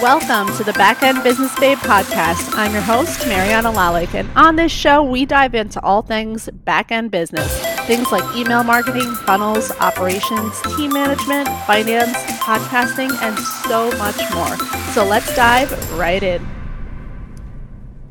Welcome to the Back End Business Babe podcast. I'm your host, Mirjana Lalic, and on this show, we dive into all things back end business things like email marketing, funnels, operations, team management, finance, podcasting, and so much more. So let's dive right in.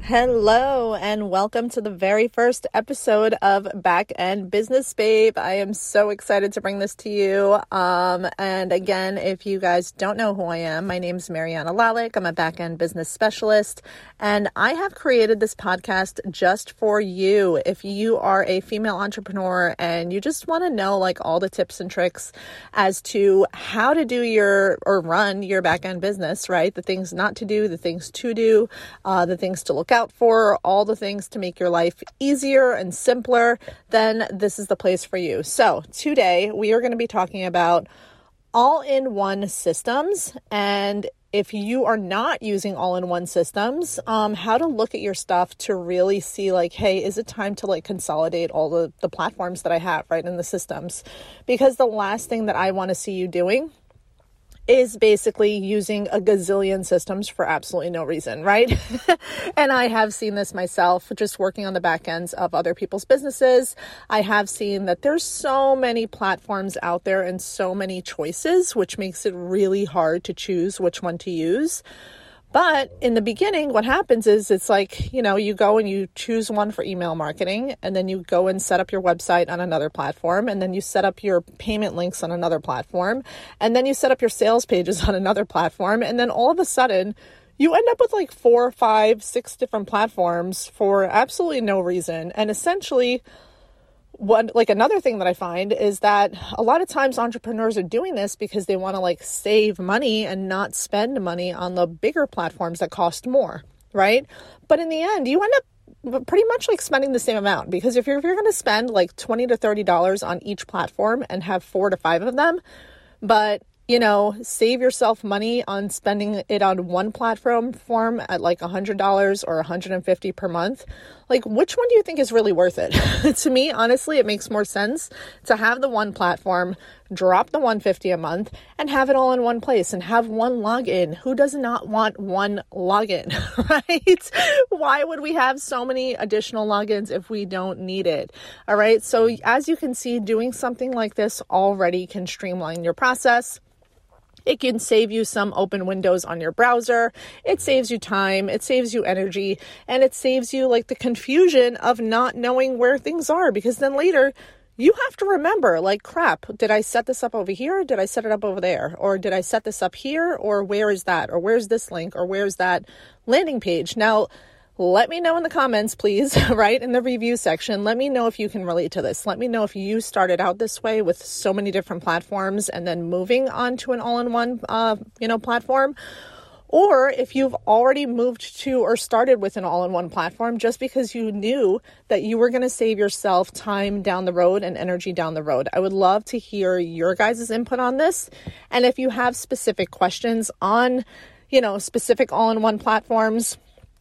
Hello, and welcome to the very first episode of Back End Business Babe. I am so excited to bring this to you. Um, and again, if you guys don't know who I am, my name is Mirjana Lalic. I'm a back end business specialist, and I have created this podcast just for you. If you are a female entrepreneur and you just want to know like all the tips and tricks as to how to do your or run your back end business, right? The things not to do, the things to do, uh, the things to look out for, all the things to make your life easier and simpler, then this is the place for you. So, today we are going to be talking about all in one systems and if you are not using all in one systems, um, how to look at your stuff to really see, like, hey, is it time to like consolidate all the, the platforms that I have, right, in the systems? Because the last thing that I want to see you doing is basically using a gazillion systems for absolutely no reason, right? and I have seen this myself just working on the back ends of other people's businesses. I have seen that there's so many platforms out there and so many choices, which makes it really hard to choose which one to use. But in the beginning, what happens is it's like, you know, you go and you choose one for email marketing, and then you go and set up your website on another platform, and then you set up your payment links on another platform, and then you set up your sales pages on another platform, and then all of a sudden, you end up with like four, five, six different platforms for absolutely no reason. And essentially, one like another thing that I find is that a lot of times entrepreneurs are doing this because they want to like save money and not spend money on the bigger platforms that cost more, right? But in the end, you end up pretty much like spending the same amount because if you're if you're going to spend like 20 to 30 dollars on each platform and have 4 to 5 of them, but you know, save yourself money on spending it on one platform form at like $100 or 150 per month. Like which one do you think is really worth it? to me, honestly, it makes more sense to have the one platform, drop the 150 a month and have it all in one place and have one login. Who does not want one login, right? Why would we have so many additional logins if we don't need it? All right? So as you can see, doing something like this already can streamline your process it can save you some open windows on your browser. It saves you time, it saves you energy, and it saves you like the confusion of not knowing where things are because then later you have to remember like crap did i set this up over here? Did i set it up over there? Or did i set this up here? Or where is that? Or where's this link? Or where's that landing page? Now let me know in the comments, please, right in the review section. Let me know if you can relate to this. Let me know if you started out this way with so many different platforms and then moving on to an all-in-one, uh, you know, platform, or if you've already moved to or started with an all-in-one platform just because you knew that you were going to save yourself time down the road and energy down the road. I would love to hear your guys' input on this, and if you have specific questions on, you know, specific all-in-one platforms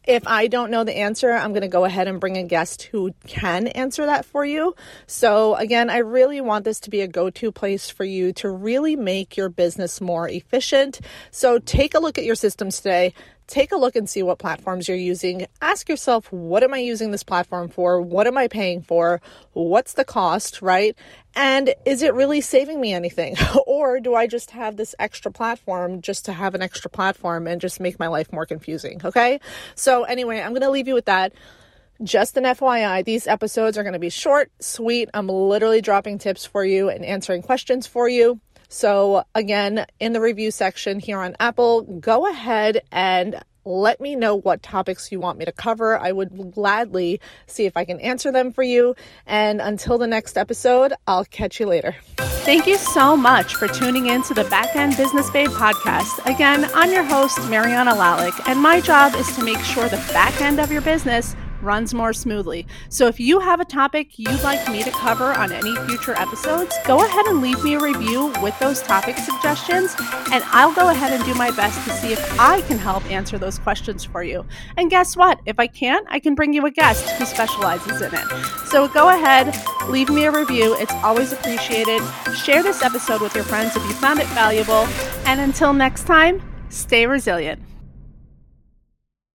if I don't know the answer, I'm going to go ahead and bring a guest who can answer that for you. So, again, I really want this to be a go to place for you to really make your business more efficient. So, take a look at your systems today take a look and see what platforms you're using. Ask yourself, what am I using this platform for? What am I paying for? What's the cost, right? And is it really saving me anything? or do I just have this extra platform just to have an extra platform and just make my life more confusing? Okay. So, anyway, I'm going to leave you with that. Just an FYI, these episodes are going to be short, sweet. I'm literally dropping tips for you and answering questions for you. So, again, in the review section here on Apple, go ahead and let me know what topics you want me to cover. I would gladly see if I can answer them for you. And until the next episode, I'll catch you later. Thank you so much for tuning in to the Back End Business Babe podcast. Again, I'm your host, Mirjana Lalic, and my job is to make sure the back end of your business runs more smoothly. So if you have a topic you'd like me to cover on any future episodes, go ahead and leave me a review with those topic suggestions, and I'll go ahead and do my best to see if I can help answer those questions for you. And guess what? If I can't, I can bring you a guest who specializes in it. So go ahead, leave me a review. It's always appreciated. Share this episode with your friends if you found it valuable. And until next time, stay resilient.